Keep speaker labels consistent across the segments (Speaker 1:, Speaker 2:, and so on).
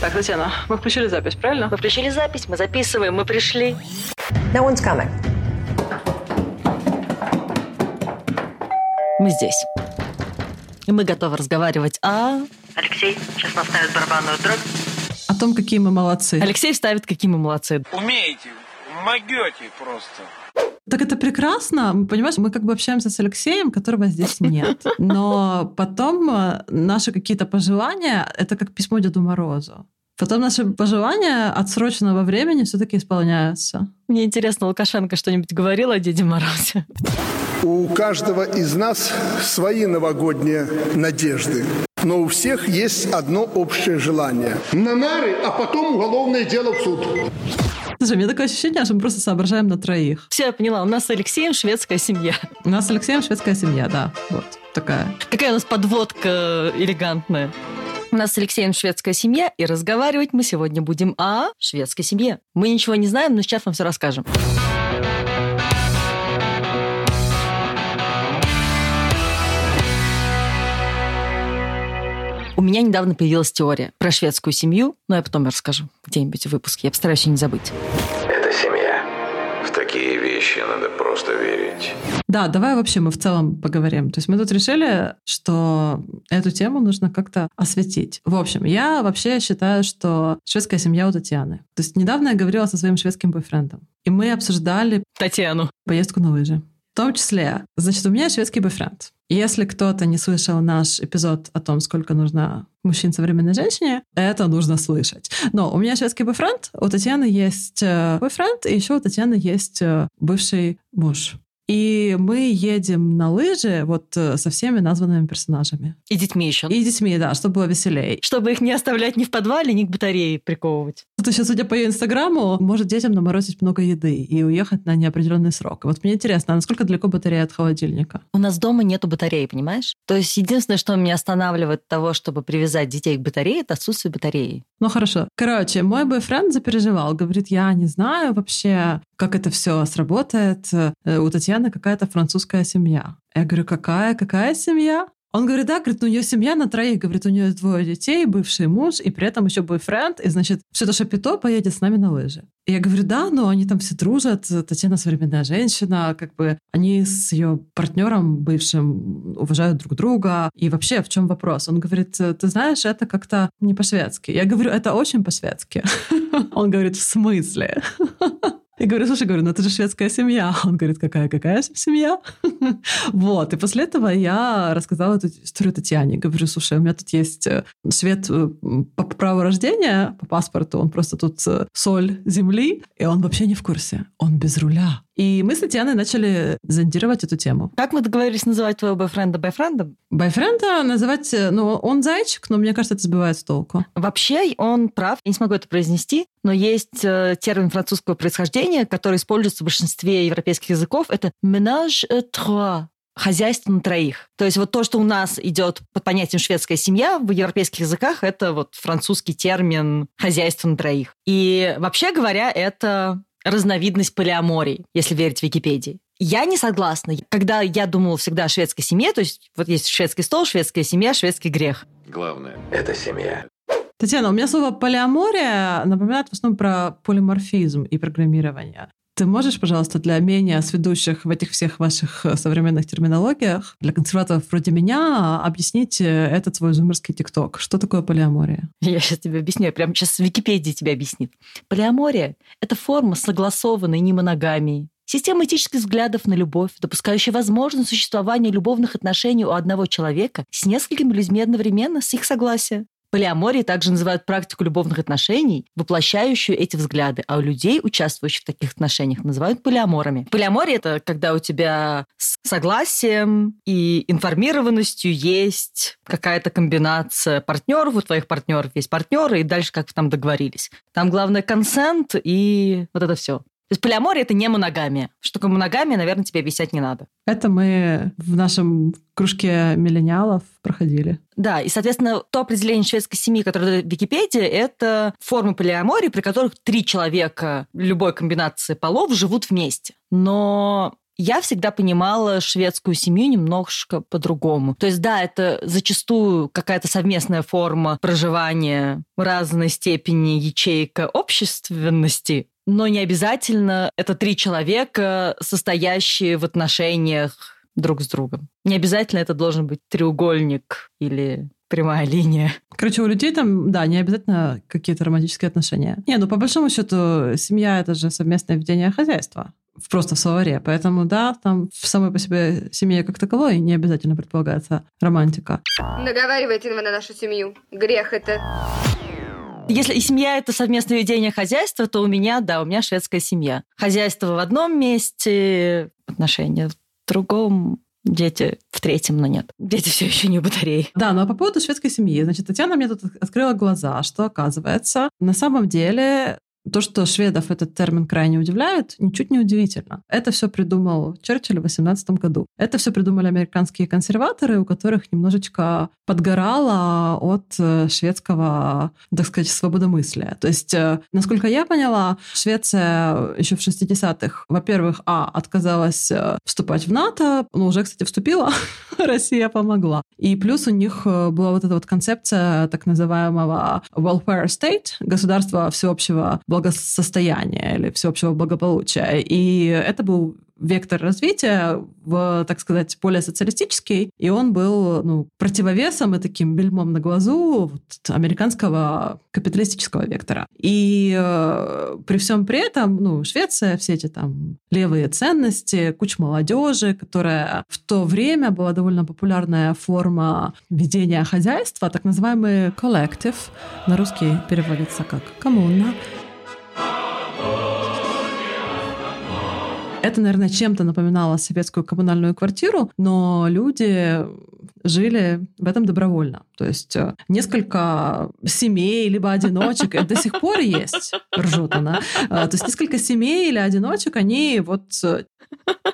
Speaker 1: Так, Татьяна, мы включили запись, правильно?
Speaker 2: Мы включили запись, мы записываем, мы пришли.
Speaker 3: No one's coming.
Speaker 2: Мы здесь. И мы готовы разговаривать о...
Speaker 1: Алексей сейчас наставит барабанную дробь. О том, какие мы молодцы.
Speaker 2: Алексей ставит, какие мы молодцы.
Speaker 4: Умеете, могете просто.
Speaker 1: Так это прекрасно. Понимаешь, мы как бы общаемся с Алексеем, которого здесь нет. Но потом э, наши какие-то пожелания — это как письмо Деду Морозу. Потом наши пожелания отсроченного времени все-таки исполняются.
Speaker 2: Мне интересно, Лукашенко что-нибудь говорил о Деде Морозе?
Speaker 5: У каждого из нас свои новогодние надежды. Но у всех есть одно общее желание.
Speaker 6: На нары, а потом уголовное дело в суд.
Speaker 1: Слушай, у меня такое ощущение, что мы просто соображаем на троих.
Speaker 2: Все, я поняла. У нас с Алексеем шведская семья.
Speaker 1: У нас с Алексеем шведская семья, да. Вот такая.
Speaker 2: Какая у нас подводка элегантная. У нас с Алексеем шведская семья, и разговаривать мы сегодня будем о шведской семье. Мы ничего не знаем, но сейчас вам все расскажем. У меня недавно появилась теория про шведскую семью, но я потом расскажу где-нибудь в выпуске. Я постараюсь ее не забыть.
Speaker 7: Это семья. В такие вещи надо просто верить.
Speaker 1: Да, давай вообще мы в целом поговорим. То есть мы тут решили, что эту тему нужно как-то осветить. В общем, я вообще считаю, что шведская семья у Татьяны. То есть недавно я говорила со своим шведским бойфрендом, и мы обсуждали
Speaker 2: Татьяну.
Speaker 1: Поездку на лыжи. В том числе, значит, у меня шведский бойфренд. Если кто-то не слышал наш эпизод о том, сколько нужно мужчин современной женщине, это нужно слышать. Но у меня шведский бойфренд, у Татьяны есть э, бойфренд, и еще у Татьяны есть э, бывший муж. И мы едем на лыжи вот э, со всеми названными персонажами.
Speaker 2: И детьми еще.
Speaker 1: И детьми, да, чтобы было веселее.
Speaker 2: Чтобы их не оставлять ни в подвале, ни к батарее приковывать.
Speaker 1: То есть, судя по ее инстаграму, может детям наморозить много еды и уехать на неопределенный срок. Вот мне интересно, а насколько далеко батарея от холодильника?
Speaker 2: У нас дома нету батареи, понимаешь? То есть единственное, что меня останавливает того, чтобы привязать детей к батарее, это отсутствие батареи.
Speaker 1: Ну хорошо. Короче, мой бойфренд запереживал. Говорит, я не знаю вообще, как это все сработает. Э, у Татьяны какая-то французская семья. Я говорю, какая, какая семья? Он говорит, да, говорит, у нее семья на троих, говорит, у нее двое детей, бывший муж, и при этом еще бойфренд, и, значит, все это шапито поедет с нами на лыжи. И я говорю, да, но они там все дружат, Татьяна современная женщина, как бы они с ее партнером бывшим уважают друг друга. И вообще, в чем вопрос? Он говорит, ты знаешь, это как-то не по-шведски. Я говорю, это очень по-шведски. Он говорит, в смысле? Я говорю, слушай, говорю, ну это же шведская семья. Он говорит, какая-какая семья? вот. И после этого я рассказала эту историю Татьяне. Говорю, слушай, у меня тут есть э, швед э, по праву рождения, по паспорту, он просто тут э, соль земли, и он вообще не в курсе. Он без руля. И мы с Татьяной начали зондировать эту тему.
Speaker 2: Как мы договорились называть твоего бойфренда бойфрендом?
Speaker 1: Бойфренда называть, ну, он зайчик, но мне кажется, это сбивает с толку.
Speaker 2: Вообще, он прав, я не смогу это произнести, но есть э, термин французского происхождения, который используется в большинстве европейских языков, это «ménage trois», хозяйство на троих. То есть вот то, что у нас идет под понятием шведская семья, в европейских языках это вот французский термин хозяйство на троих. И вообще говоря, это разновидность полиамории, если верить Википедии. Я не согласна. Когда я думала всегда о шведской семье, то есть вот есть шведский стол, шведская семья, шведский грех.
Speaker 7: Главное – это семья.
Speaker 1: Татьяна, у меня слово полиамория напоминает в основном про полиморфизм и программирование. Ты можешь, пожалуйста, для менее сведущих в этих всех ваших э, современных терминологиях, для консерваторов вроде меня, объяснить э, этот свой зумерский тикток? Что такое полиамория?
Speaker 2: Я сейчас тебе объясню. Я прямо сейчас в Википедии тебе объяснит. Полиамория — это форма согласованной немоногамии, Система этических взглядов на любовь, допускающая возможность существования любовных отношений у одного человека с несколькими людьми одновременно с их согласия. Полиамории также называют практику любовных отношений, воплощающую эти взгляды, а у людей, участвующих в таких отношениях, называют полиаморами. Полиамория — это когда у тебя с согласием и информированностью есть какая-то комбинация партнеров, у твоих партнеров есть партнеры, и дальше как там договорились. Там главное консент и вот это все. То есть полиамория — это не моногамия. Что такое моногамия, наверное, тебе объяснять не надо.
Speaker 1: Это мы в нашем кружке миллениалов проходили.
Speaker 2: Да, и, соответственно, то определение шведской семьи, которое в Википедии, это форма полиамории, при которых три человека любой комбинации полов живут вместе. Но Я всегда понимала шведскую семью немножко по-другому. То есть, да, это зачастую какая-то совместная форма проживания разной степени ячейка общественности, но не обязательно это три человека, состоящие в отношениях друг с другом. Не обязательно это должен быть треугольник или прямая линия.
Speaker 1: Короче, у людей там, да, не обязательно какие-то романтические отношения. Не, ну по большому счету семья это же совместное ведение хозяйства в просто в словаре. Поэтому, да, там в самой по себе семье как таковой не обязательно предполагается романтика.
Speaker 3: Наговаривайте на нашу семью. Грех это.
Speaker 2: Если и семья это совместное ведение хозяйства, то у меня, да, у меня шведская семья. Хозяйство в одном месте, отношения в другом, дети в третьем, но нет. Дети все еще не у батареи.
Speaker 1: Да, ну а по поводу шведской семьи, значит, Татьяна мне тут открыла глаза, что оказывается, на самом деле то, что шведов этот термин крайне удивляет, ничуть не удивительно. Это все придумал Черчилль в 18 году. Это все придумали американские консерваторы, у которых немножечко подгорало от э, шведского, так сказать, свободомыслия. То есть, э, насколько я поняла, Швеция еще в 60-х, во-первых, а, отказалась э, вступать в НАТО, ну, уже, кстати, вступила, Россия помогла. И плюс у них была вот эта вот концепция так называемого welfare state, государства всеобщего благосостояния или всеобщего благополучия. И это был вектор развития в, так сказать, более социалистический, и он был ну, противовесом и таким бельмом на глазу вот, американского капиталистического вектора. И э, при всем при этом, ну, Швеция, все эти там левые ценности, куча молодежи, которая в то время была довольно популярная форма ведения хозяйства, так называемый коллектив, на русский переводится как коммуна, Это, наверное, чем-то напоминало советскую коммунальную квартиру, но люди жили в этом добровольно. То есть э, несколько семей, либо одиночек, это до сих пор есть, ржет она. Э, то есть несколько семей или одиночек, они вот э,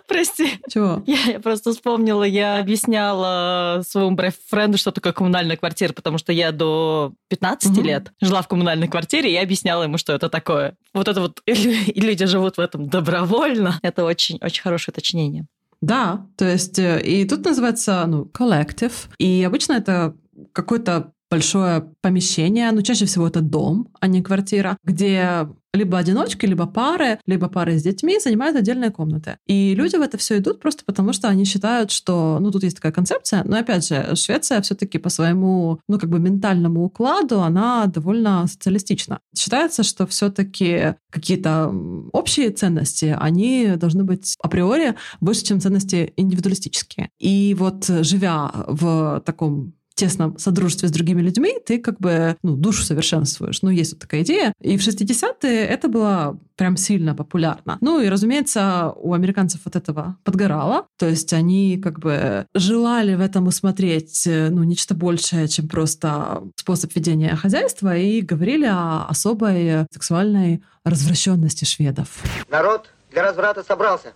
Speaker 2: Прости.
Speaker 1: Чего?
Speaker 2: Я, я просто вспомнила, я объясняла своему брейфренду, что такое коммунальная квартира, потому что я до 15 угу. лет жила в коммунальной квартире, и я объясняла ему, что это такое. Вот это вот, и люди живут в этом добровольно. Это очень, очень хорошее уточнение.
Speaker 1: Да, то есть э, и тут называется, ну, коллектив, и обычно это какой-то большое помещение, ну, чаще всего это дом, а не квартира, где либо одиночки, либо пары, либо пары с детьми занимают отдельные комнаты. И люди в это все идут просто потому, что они считают, что, ну, тут есть такая концепция, но, опять же, Швеция все-таки по своему, ну, как бы ментальному укладу, она довольно социалистична. Считается, что все-таки какие-то общие ценности, они должны быть априори выше, чем ценности индивидуалистические. И вот живя в таком тесном содружестве с другими людьми, ты как бы ну, душу совершенствуешь. Ну, есть вот такая идея. И в 60-е это было прям сильно популярно. Ну и, разумеется, у американцев от этого подгорало. То есть они как бы желали в этом усмотреть ну, нечто большее, чем просто способ ведения хозяйства, и говорили о особой сексуальной развращенности шведов.
Speaker 8: Народ для разврата собрался.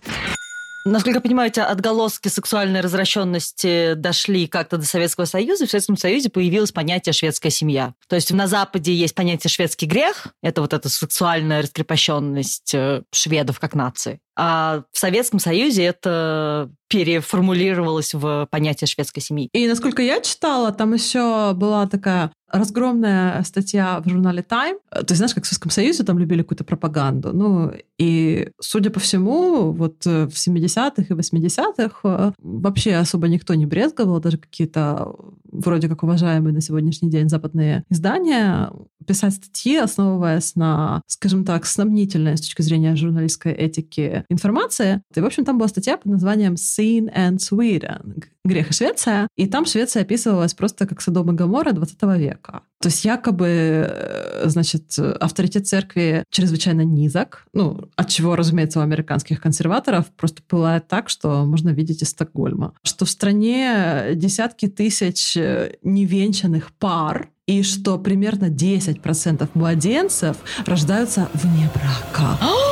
Speaker 2: Насколько я понимаю, эти отголоски сексуальной развращенности дошли как-то до Советского Союза, и в Советском Союзе появилось понятие «шведская семья». То есть на Западе есть понятие «шведский грех», это вот эта сексуальная раскрепощенность э, шведов как нации. А в Советском Союзе это переформулировалось в понятие шведской семьи.
Speaker 1: И насколько я читала, там еще была такая разгромная статья в журнале Time. То есть, знаешь, как в Советском Союзе там любили какую-то пропаганду. Ну, и, судя по всему, вот в 70-х и 80-х э, вообще особо никто не брезговал, даже какие-то вроде как уважаемые на сегодняшний день западные издания писать статьи, основываясь на, скажем так, сомнительной с точки зрения журналистской этики информации. И, в общем, там была статья под названием Sin and Sweden «Грех и Швеция», и там Швеция описывалась просто как Содом и Гоморра 20 века. То есть якобы, э, значит, авторитет церкви чрезвычайно низок, ну, от чего, разумеется, у американских консерваторов просто пылает так, что можно видеть из Стокгольма. Что в стране десятки тысяч э, невенчанных пар, и что примерно 10% младенцев рождаются вне брака.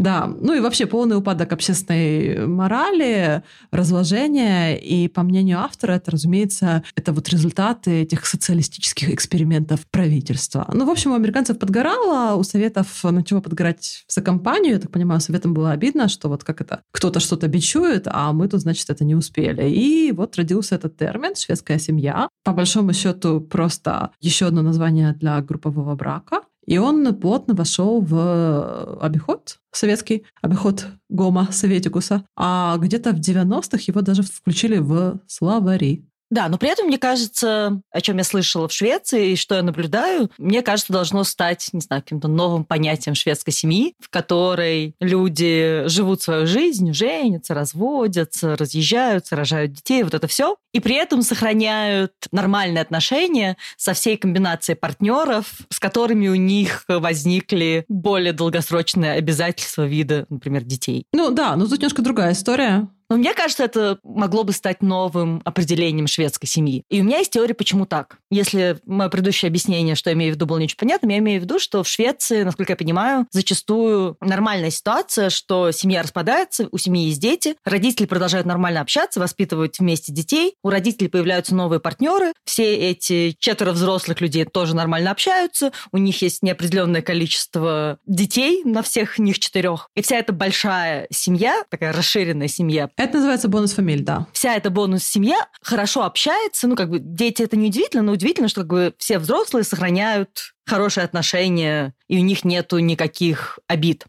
Speaker 1: Да, ну и вообще полный упадок общественной морали, разложение, и по мнению автора, это, разумеется, это вот результаты этих социалистических экспериментов правительства. Ну, в общем, у американцев подгорало, у Советов начало подгорать за компанию, я так понимаю, Советам было обидно, что вот как это, кто-то что-то бичует, а мы тут, значит, это не успели. И вот родился этот термин «шведская семья». По большому счету, просто еще одно название для группового брака. И он плотно вошел в обиход советский, обиход Гома Советикуса. А где-то в 90-х его даже включили в словари.
Speaker 2: Да, но при этом, мне кажется, о чем я слышала в Швеции и что я наблюдаю, мне кажется, должно стать, не знаю, каким-то новым понятием шведской семьи, в которой люди живут свою жизнь, женятся, разводятся, разъезжаются, рожают детей, вот это все, и при этом сохраняют нормальные отношения со всей комбинацией партнеров, с которыми у них возникли более долгосрочные обязательства вида, например, детей.
Speaker 1: Ну да, но тут немножко другая история.
Speaker 2: Но мне кажется, это могло бы стать новым определением шведской семьи. И у меня есть теория, почему так. Если мое предыдущее объяснение, что я имею в виду, было не очень понятным, я имею в виду, что в Швеции, насколько я понимаю, зачастую нормальная ситуация, что семья распадается, у семьи есть дети, родители продолжают нормально общаться, воспитывать вместе детей, у родителей появляются новые партнеры, все эти четверо взрослых людей тоже нормально общаются, у них есть неопределенное количество детей на всех них четырех. И вся эта большая семья, такая расширенная семья,
Speaker 1: это называется бонус фамиль, да.
Speaker 2: Вся эта бонус-семья хорошо общается. Ну, как бы дети это не удивительно, но удивительно, что как бы все взрослые сохраняют хорошие отношения, и у них нету никаких обид.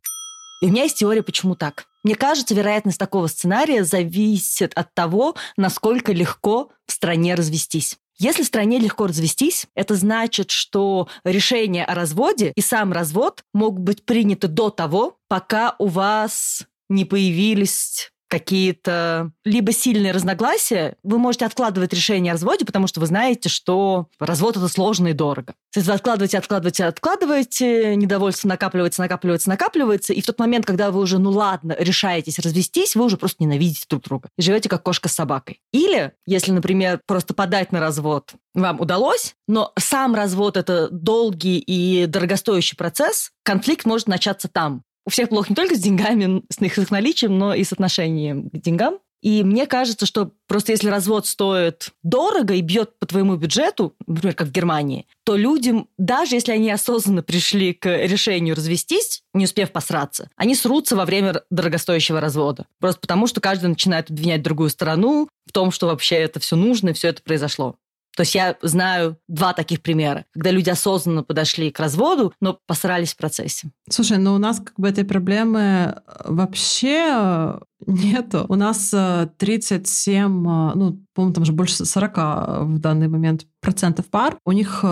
Speaker 2: И у меня есть теория, почему так. Мне кажется, вероятность такого сценария зависит от того, насколько легко в стране развестись. Если в стране легко развестись, это значит, что решение о разводе и сам развод могут быть приняты до того, пока у вас не появились какие-то либо сильные разногласия, вы можете откладывать решение о разводе, потому что вы знаете, что развод это сложно и дорого. Вы откладываете, откладываете, откладываете, недовольство накапливается, накапливается, накапливается, и в тот момент, когда вы уже, ну ладно, решаетесь развестись, вы уже просто ненавидите друг друга и живете как кошка с собакой. Или, если, например, просто подать на развод вам удалось, но сам развод это долгий и дорогостоящий процесс, конфликт может начаться там у всех плохо не только с деньгами, с их наличием, но и с отношением к деньгам. И мне кажется, что просто если развод стоит дорого и бьет по твоему бюджету, например, как в Германии, то людям, даже если они осознанно пришли к решению развестись, не успев посраться, они срутся во время дорогостоящего развода. Просто потому, что каждый начинает обвинять другую сторону в том, что вообще это все нужно и все это произошло. То есть я знаю два таких примера, когда люди осознанно подошли к разводу, но посрались в процессе.
Speaker 1: Слушай, ну у нас как бы этой проблемы э, вообще э, нету. У нас 37, э, ну, по-моему, там же больше 40 в данный момент процентов пар, у них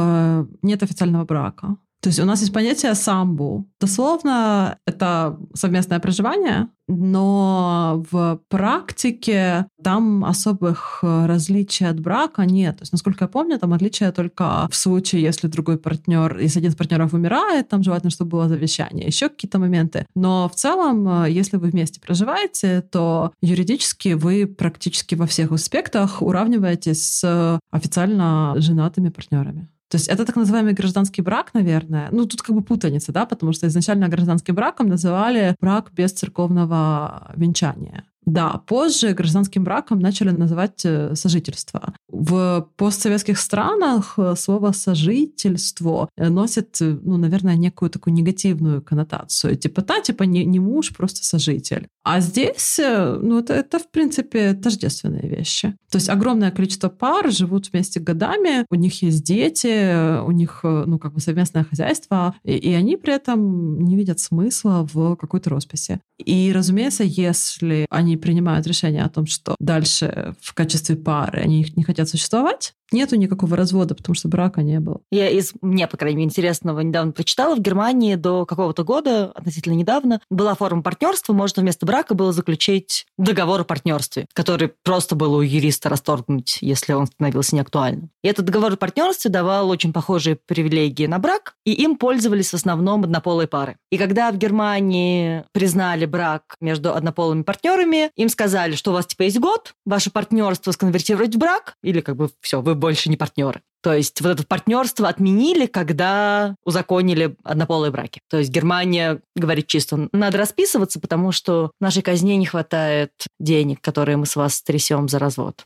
Speaker 1: нет официального брака. То есть у нас есть понятие самбу. Дословно это совместное проживание, но в практике там особых различий от брака нет. То есть, насколько я помню, там отличие только в случае, если другой партнер, если один из партнеров умирает, там желательно, чтобы было завещание, еще какие-то моменты. Но в целом, если вы вместе проживаете, то юридически вы практически во всех аспектах уравниваетесь с официально женатыми партнерами. То есть это так называемый гражданский брак, наверное. Ну, тут как бы путаница, да, потому что изначально гражданским браком называли брак без церковного венчания. Да, позже гражданским браком начали называть э, сожительство. В постсоветских странах э, слово «сожительство» носит, э, ну, наверное, некую такую негативную коннотацию. Типа, та, типа, не, не муж, просто сожитель. А здесь, ну, это, это, в принципе, тождественные вещи. То есть огромное количество пар живут вместе годами, у них есть дети, у них, ну, как бы совместное хозяйство, и, и они при этом не видят смысла в какой-то росписи. И, разумеется, если они принимают решение о том, что дальше в качестве пары они не хотят существовать, нету никакого развода, потому что брака не было.
Speaker 2: Я из, мне, по крайней мере, интересного недавно прочитала, в Германии до какого-то года, относительно недавно, была форма партнерства, можно вместо брака было заключить договор о партнерстве, который просто было у юриста расторгнуть, если он становился неактуальным. И этот договор о партнерстве давал очень похожие привилегии на брак, и им пользовались в основном однополые пары. И когда в Германии признали брак между однополыми партнерами, родителями, им сказали, что у вас типа есть год, ваше партнерство сконвертировать в брак, или как бы все, вы больше не партнеры. То есть вот это партнерство отменили, когда узаконили однополые браки. То есть Германия говорит чисто, надо расписываться, потому что нашей казне не хватает денег, которые мы с вас трясем за развод.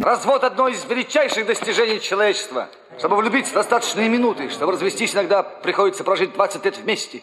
Speaker 9: Развод – одно из величайших достижений человечества. Чтобы влюбиться, достаточно и минуты. Чтобы развестись, иногда приходится прожить 20 лет вместе.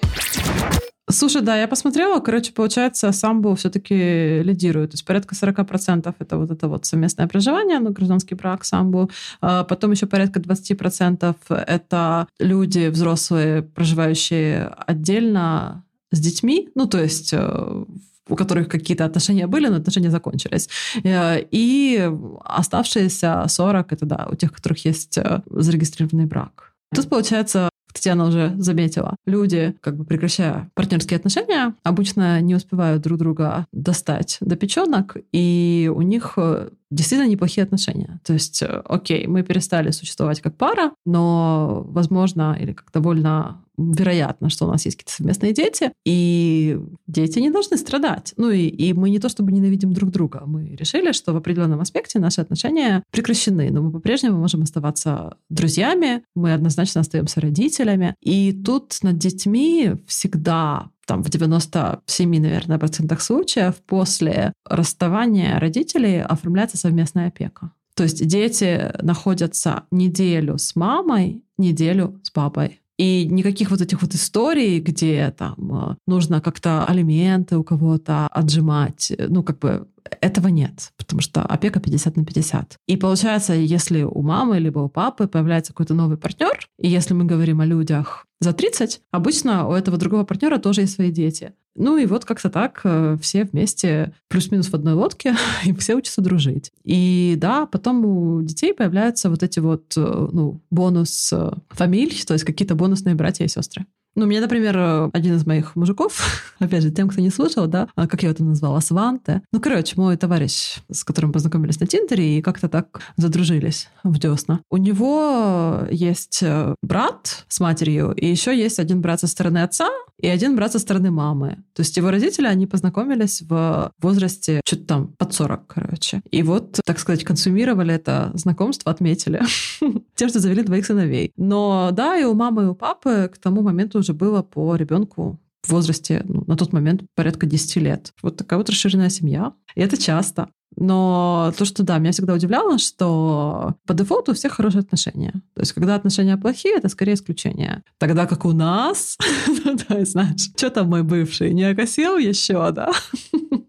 Speaker 1: Слушай, да, я посмотрела, короче, получается, самбо все-таки лидирует. То есть порядка 40% это вот это вот совместное проживание, ну, гражданский брак, самбо. А потом еще порядка 20% это люди взрослые, проживающие отдельно с детьми, ну, то есть э, у которых какие-то отношения были, но отношения закончились. Э, и оставшиеся 40 это, да, у тех, у которых есть э, зарегистрированный брак. Тут, получается, Татьяна уже заметила, люди, как бы прекращая партнерские отношения, обычно не успевают друг друга достать до печенок, и у них э, действительно неплохие отношения. То есть, э, окей, мы перестали существовать как пара, но, возможно, или как довольно вероятно, что у нас есть какие-то совместные дети, и дети не должны страдать. Ну и, и мы не то чтобы ненавидим друг друга, мы решили, что в определенном аспекте наши отношения прекращены, но мы по-прежнему можем оставаться друзьями, мы однозначно остаемся родителями. И тут над детьми всегда там в 97, наверное, процентах случаев после расставания родителей оформляется совместная опека. То есть дети находятся неделю с мамой, неделю с папой. И никаких вот этих вот историй, где там э, нужно как-то алименты у кого-то отжимать, ну, как бы этого нет, потому что опека 50 на 50. И получается, если у мамы либо у папы появляется какой-то новый партнер, и если мы говорим о людях за 30, обычно у этого другого партнера тоже есть свои дети. Ну и вот как-то так э, все вместе плюс-минус в одной лодке, и все учатся дружить. И да, потом у детей появляются вот эти вот, э, ну, бонус э, фамилий, то есть какие-то бонусные братья и сестры. Ну, мне, например, один из моих мужиков, опять же, тем, кто не слышал, да, а как я это назвала, Сванте. Ну, короче, мой товарищ, с которым познакомились на Тиндере и как-то так задружились в десна. У него есть брат с матерью, и еще есть один брат со стороны отца, и один брат со стороны мамы. То есть его родители, они познакомились в возрасте что-то там под 40, короче. И вот, так сказать, консумировали это знакомство, отметили тем, что завели двоих сыновей. Но да, и у мамы, и у папы к тому моменту уже было по ребенку в возрасте, ну, на тот момент порядка 10 лет. Вот такая вот расширенная семья. И это часто. Но то, что да, меня всегда удивляло, что по дефолту у всех хорошие отношения. То есть, когда отношения плохие, это скорее исключение. Тогда как у нас, ну, да, знаешь, что там мой бывший, не окосил еще, да?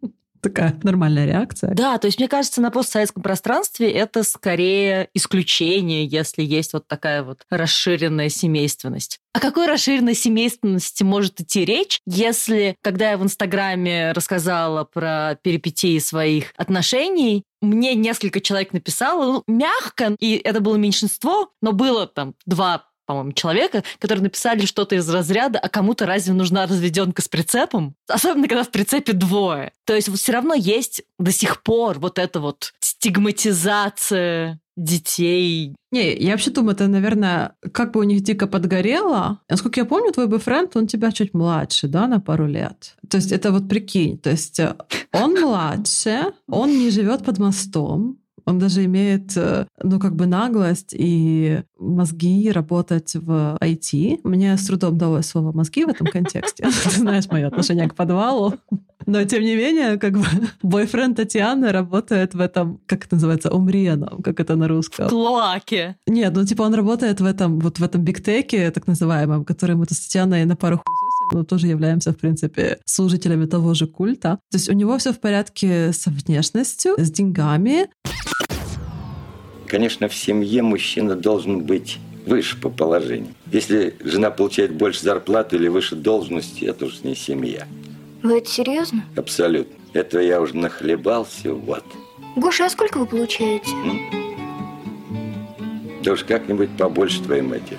Speaker 1: такая нормальная реакция.
Speaker 2: Да, то есть мне кажется, на постсоветском пространстве это скорее исключение, если есть вот такая вот расширенная семейственность. О какой расширенной семейственности может идти речь, если, когда я в Инстаграме рассказала про перипетии своих отношений, мне несколько человек написало, ну, мягко, и это было меньшинство, но было там два по-моему, человека, которые написали что-то из разряда, а кому-то разве нужна разведенка с прицепом? Особенно, когда в прицепе двое. То есть все равно есть до сих пор вот эта вот стигматизация детей.
Speaker 1: Не, я вообще думаю, это, наверное, как бы у них дико подгорело. Насколько я помню, твой бойфренд, он тебя чуть младше, да, на пару лет. То есть это вот прикинь, то есть он младше, он не живет под мостом, он даже имеет, э, ну, как бы наглость и мозги работать в IT. Мне с трудом далось слово «мозги» в этом контексте. Ты знаешь мое отношение к подвалу. Но, тем не менее, как бы бойфренд Татьяны работает в этом, как это называется, умреном, как это на русском.
Speaker 2: В клоаке.
Speaker 1: Нет, ну, типа он работает в этом, вот в этом бигтеке, так называемом, который мы с Татьяной на пару хуй но тоже являемся, в принципе, служителями того же культа. То есть у него все в порядке со внешностью, с деньгами.
Speaker 10: Конечно, в семье мужчина должен быть выше по положению. Если жена получает больше зарплаты или выше должности, это уже не семья.
Speaker 11: Вы это серьезно?
Speaker 10: Абсолютно. Этого я уже нахлебался, вот.
Speaker 11: Гоша, а сколько вы получаете? Ну,
Speaker 10: да уж как-нибудь побольше твоей матери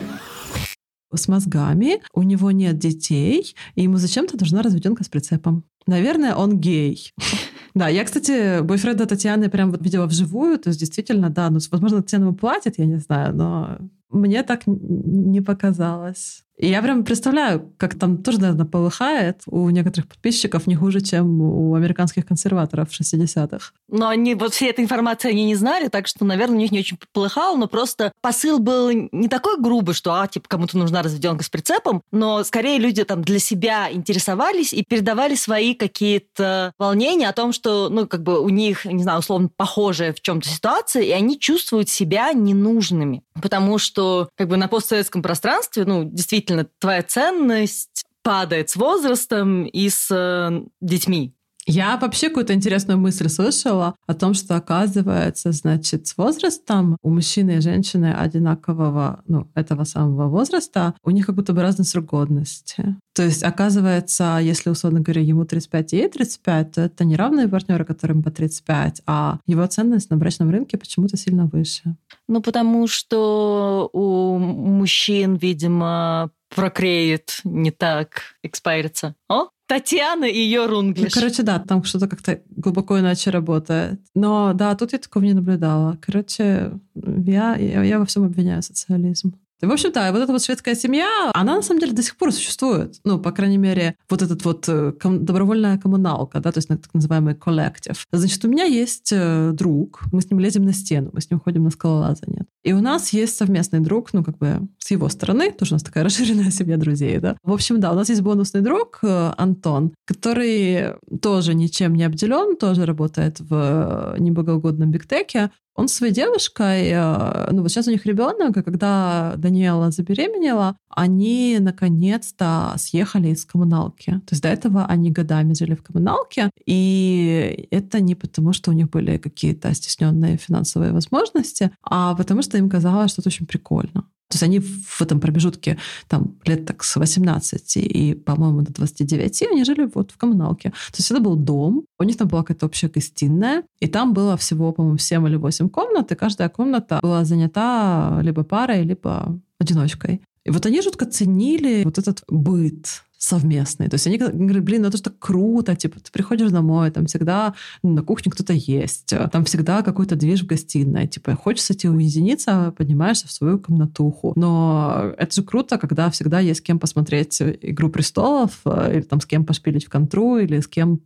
Speaker 1: с мозгами, у него нет детей, и ему зачем-то нужна разведенка с прицепом. Наверное, он гей. Да, я, кстати, бойфренда Татьяны прям вот видела вживую, то есть действительно, да, ну, возможно, Татьяна ему платит, я не знаю, но мне так не показалось. И я прям представляю, как там тоже, наверное, полыхает у некоторых подписчиков не хуже, чем у американских консерваторов в 60-х.
Speaker 2: Но они вот всей этой информации они не знали, так что, наверное, у них не очень полыхало, но просто посыл был не такой грубый, что, а, типа, кому-то нужна разведенка с прицепом, но скорее люди там для себя интересовались и передавали свои какие-то волнения о том, что, ну, как бы у них, не знаю, условно, похожая в чем-то ситуация, и они чувствуют себя ненужными. Потому что, как бы на постсоветском пространстве, ну, действительно, твоя ценность падает с возрастом и с э, детьми.
Speaker 1: Я вообще какую-то интересную мысль слышала о том, что оказывается, значит, с возрастом у мужчины и женщины одинакового, ну, этого самого возраста, у них как будто бы разный срок годности. То есть, оказывается, если, условно говоря, ему 35 и ей 35, то это не равные партнеры, которым по 35, а его ценность на брачном рынке почему-то сильно выше.
Speaker 2: Ну, потому что у мужчин, видимо, прокреет не так, экспайрится. О, Татьяна и ее рунглиш.
Speaker 1: Ну, короче, да, там что-то как-то глубоко иначе работает. Но да, тут я такого не наблюдала. Короче, я, я, я во всем обвиняю социализм. В общем, да, вот эта вот шведская семья, она на самом деле до сих пор существует. Ну, по крайней мере, вот этот вот э, ком- добровольная коммуналка, да, то есть так называемый коллектив. Значит, у меня есть э, друг, мы с ним лезем на стену, мы с ним ходим на скалолазание. И у нас есть совместный друг, ну, как бы с его стороны, тоже у нас такая расширенная семья друзей, да. В общем, да, у нас есть бонусный друг э, Антон, который тоже ничем не обделен, тоже работает в неблагоугодном бигтеке, он с своей девушкой, э, ну вот сейчас у них ребенок, и когда Даниэла забеременела, они наконец-то съехали из коммуналки. То есть до этого они годами жили в коммуналке, и это не потому, что у них были какие-то стесненные финансовые возможности, а потому что им казалось, что это очень прикольно. То есть они в этом промежутке там лет так с 18 и, по-моему, до 29 они жили вот в коммуналке. То есть это был дом, у них там была какая-то общая гостиная, и там было всего, по-моему, 7 или 8 комнат, и каждая комната была занята либо парой, либо одиночкой. И вот они жутко ценили вот этот быт, совместные. То есть они говорят, блин, ну это так круто, типа, ты приходишь домой, там всегда на кухне кто-то есть, там всегда какой-то движ в гостиной, типа, хочется тебе уединиться, поднимаешься в свою комнатуху. Но это же круто, когда всегда есть с кем посмотреть «Игру престолов», э, или там с кем пошпилить в контру, или с кем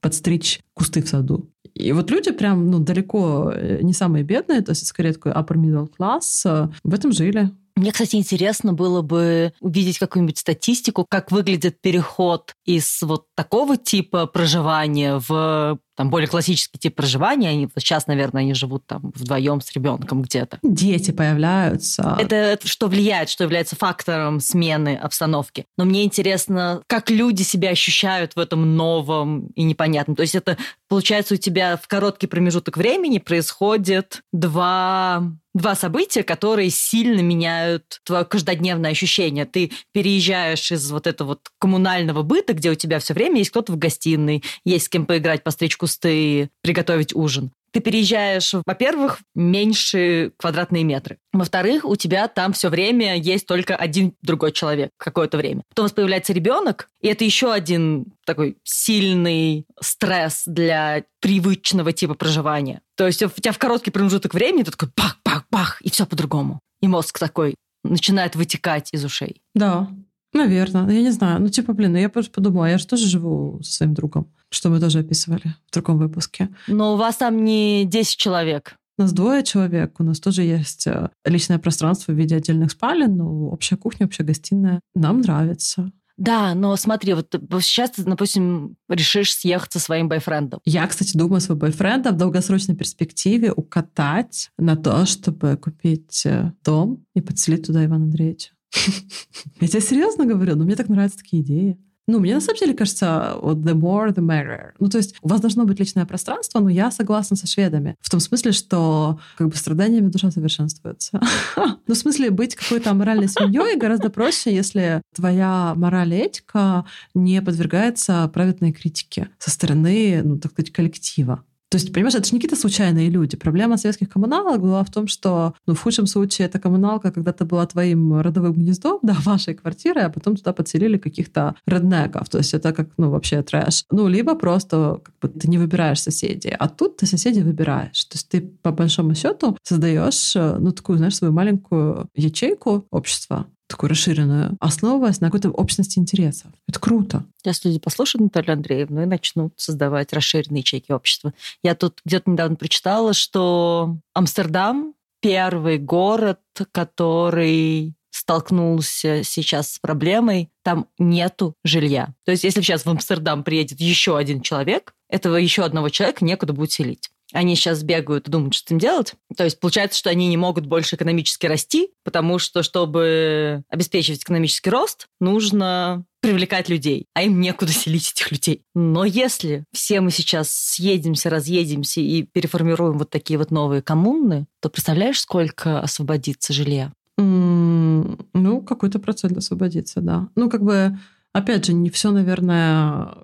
Speaker 1: подстричь кусты в саду. И вот люди прям, ну, далеко э, не самые бедные, то есть скорее такой upper middle class, э, в этом жили.
Speaker 2: Мне, кстати, интересно было бы увидеть какую-нибудь статистику, как выглядит переход из вот такого типа проживания в там более классический тип проживания. Они сейчас, наверное, они живут там вдвоем с ребенком где-то.
Speaker 1: Дети появляются.
Speaker 2: Это, это что влияет, что является фактором смены обстановки. Но мне интересно, как люди себя ощущают в этом новом и непонятном. То есть это, получается, у тебя в короткий промежуток времени происходит два два события, которые сильно меняют твое каждодневное ощущение. Ты переезжаешь из вот этого вот коммунального быта, где у тебя все время есть кто-то в гостиной, есть с кем поиграть, постричь кусты, приготовить ужин. Ты переезжаешь, во-первых, меньше квадратные метры. Во-вторых, у тебя там все время есть только один другой человек какое-то время. Потом у вас появляется ребенок, и это еще один такой сильный стресс для привычного типа проживания. То есть у тебя в короткий промежуток времени ты такой пах-пах-пах, и все по-другому. И мозг такой начинает вытекать из ушей.
Speaker 1: Да, наверное. Я не знаю. Ну, типа, блин, ну я просто подумала, я же тоже живу со своим другом что мы тоже описывали в другом выпуске.
Speaker 2: Но у вас там не 10 человек.
Speaker 1: У нас двое человек, у нас тоже есть э, личное пространство в виде отдельных спален, ну, общая кухня, общая гостиная. Нам нравится.
Speaker 2: Да, но смотри, вот сейчас ты, допустим, решишь съехать со своим бойфрендом.
Speaker 1: Я, кстати, думаю своего бойфренда в долгосрочной перспективе укатать на то, чтобы купить э, дом и подселить туда Ивана Андреевича. Я тебе серьезно говорю, но мне так нравятся такие идеи. Ну, мне на самом деле кажется, вот the more, the merrier. Ну, то есть у вас должно быть личное пространство, но я согласна со шведами. В том смысле, что как бы страданиями душа совершенствуется. Ну, в смысле, быть какой-то моральной семьей гораздо проще, если твоя мораль и этика не подвергается праведной критике со стороны, ну, так сказать, коллектива. То есть, понимаешь, это же не какие-то случайные люди. Проблема советских коммуналок была в том, что, ну, в худшем случае, эта коммуналка когда-то была твоим родовым гнездом, да, вашей квартирой, а потом туда подселили каких-то реднеков. То есть это как, ну, вообще трэш. Ну, либо просто как бы ты не выбираешь соседей, а тут ты соседей выбираешь. То есть ты, по большому счету, создаешь, ну, такую, знаешь, свою маленькую ячейку общества, такую расширенную, основываясь на какой-то общности интересов. Это круто.
Speaker 2: Сейчас люди послушают Наталью Андреевну и начнут создавать расширенные ячейки общества. Я тут где-то недавно прочитала, что Амстердам первый город, который столкнулся сейчас с проблемой, там нету жилья. То есть если сейчас в Амстердам приедет еще один человек, этого еще одного человека некуда будет селить. Они сейчас бегают и думают, что им делать. То есть получается, что они не могут больше экономически расти, потому что, чтобы обеспечивать экономический рост, нужно привлекать людей, а им некуда селить этих людей. Но если все мы сейчас съедемся, разъедемся и переформируем вот такие вот новые коммуны, то представляешь, сколько освободится жилья?
Speaker 1: Ну, какой-то процент освободится, да. Ну, как бы, опять же, не все, наверное,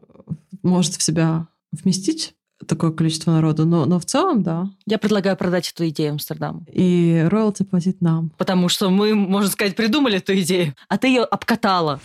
Speaker 1: может в себя вместить такое количество народу, но, но в целом, да.
Speaker 2: Я предлагаю продать эту идею Амстердаму.
Speaker 1: И роялти платить нам.
Speaker 2: Потому что мы, можно сказать, придумали эту идею, а ты ее обкатала.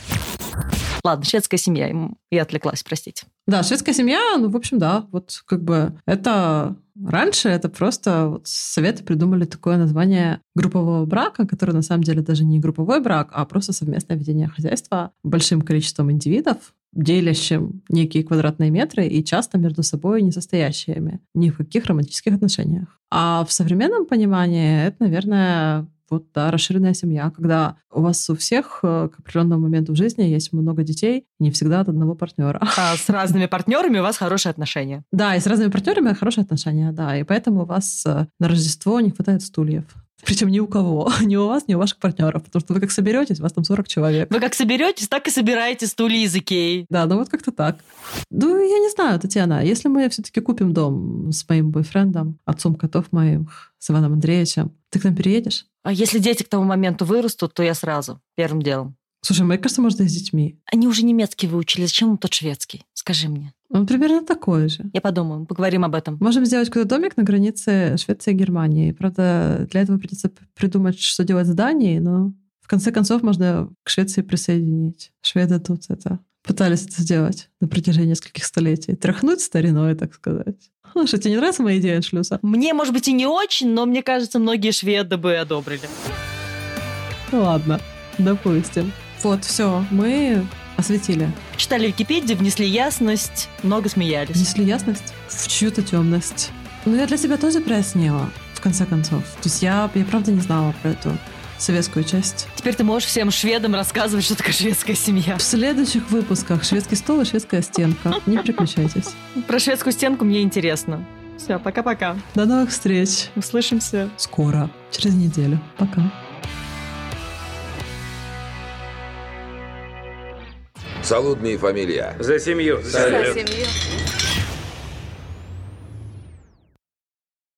Speaker 2: Ладно, шведская семья. Я отвлеклась, простите.
Speaker 1: Да, шведская семья, ну, в общем, да, вот как бы это раньше это просто вот советы придумали такое название группового брака, который на самом деле даже не групповой брак, а просто совместное ведение хозяйства большим количеством индивидов, делящим некие квадратные метры и часто между собой не состоящими ни в каких романтических отношениях. А в современном понимании это, наверное, вот, да, расширенная семья, когда у вас у всех э, к определенному моменту в жизни есть много детей, не всегда от одного партнера.
Speaker 2: А с разными партнерами у вас хорошие отношения.
Speaker 1: Да, и с разными партнерами хорошие отношения, да. И поэтому у вас э, на Рождество не хватает стульев. Причем ни у кого, ни у вас, ни у ваших партнеров. Потому что вы как соберетесь, у вас там 40 человек.
Speaker 2: Вы как соберетесь, так и собираете стулья из Икеи.
Speaker 1: Да, ну вот как-то так. Ну, я не знаю, Татьяна, если мы все-таки купим дом с моим бойфрендом, отцом котов моих, с Иваном Андреевичем, ты к нам переедешь?
Speaker 2: А если дети к тому моменту вырастут, то я сразу, первым делом.
Speaker 1: Слушай, мне кажется, можно и с детьми.
Speaker 2: Они уже немецкий выучили, зачем им тот шведский? Скажи мне.
Speaker 1: Он примерно такой же.
Speaker 2: Я подумаю, поговорим об этом.
Speaker 1: Можем сделать какой-то домик на границе Швеции и Германии. Правда, для этого придется придумать, что делать с Данией, но в конце концов можно к Швеции присоединить. Шведы тут это пытались это сделать на протяжении нескольких столетий. Тряхнуть стариной, так сказать. Ну, что, тебе не нравится моя идея шлюса?
Speaker 2: Мне, может быть, и не очень, но мне кажется, многие шведы бы одобрили.
Speaker 1: Ну ладно, допустим. Вот, все, мы осветили.
Speaker 2: Читали Википедию, внесли ясность, много смеялись.
Speaker 1: Внесли ясность в чью-то темность. Ну, я для себя тоже прояснила, в конце концов. То есть я, я правда не знала про эту советскую часть.
Speaker 2: Теперь ты можешь всем шведам рассказывать, что такое шведская семья.
Speaker 1: В следующих выпусках шведский стол и шведская стенка. Не переключайтесь.
Speaker 2: Про шведскую стенку мне интересно. Все, пока-пока.
Speaker 1: До новых встреч.
Speaker 2: Услышимся.
Speaker 1: Скоро. Через неделю. Пока.
Speaker 7: Салудные фамилия.
Speaker 4: За семью.
Speaker 3: За семью.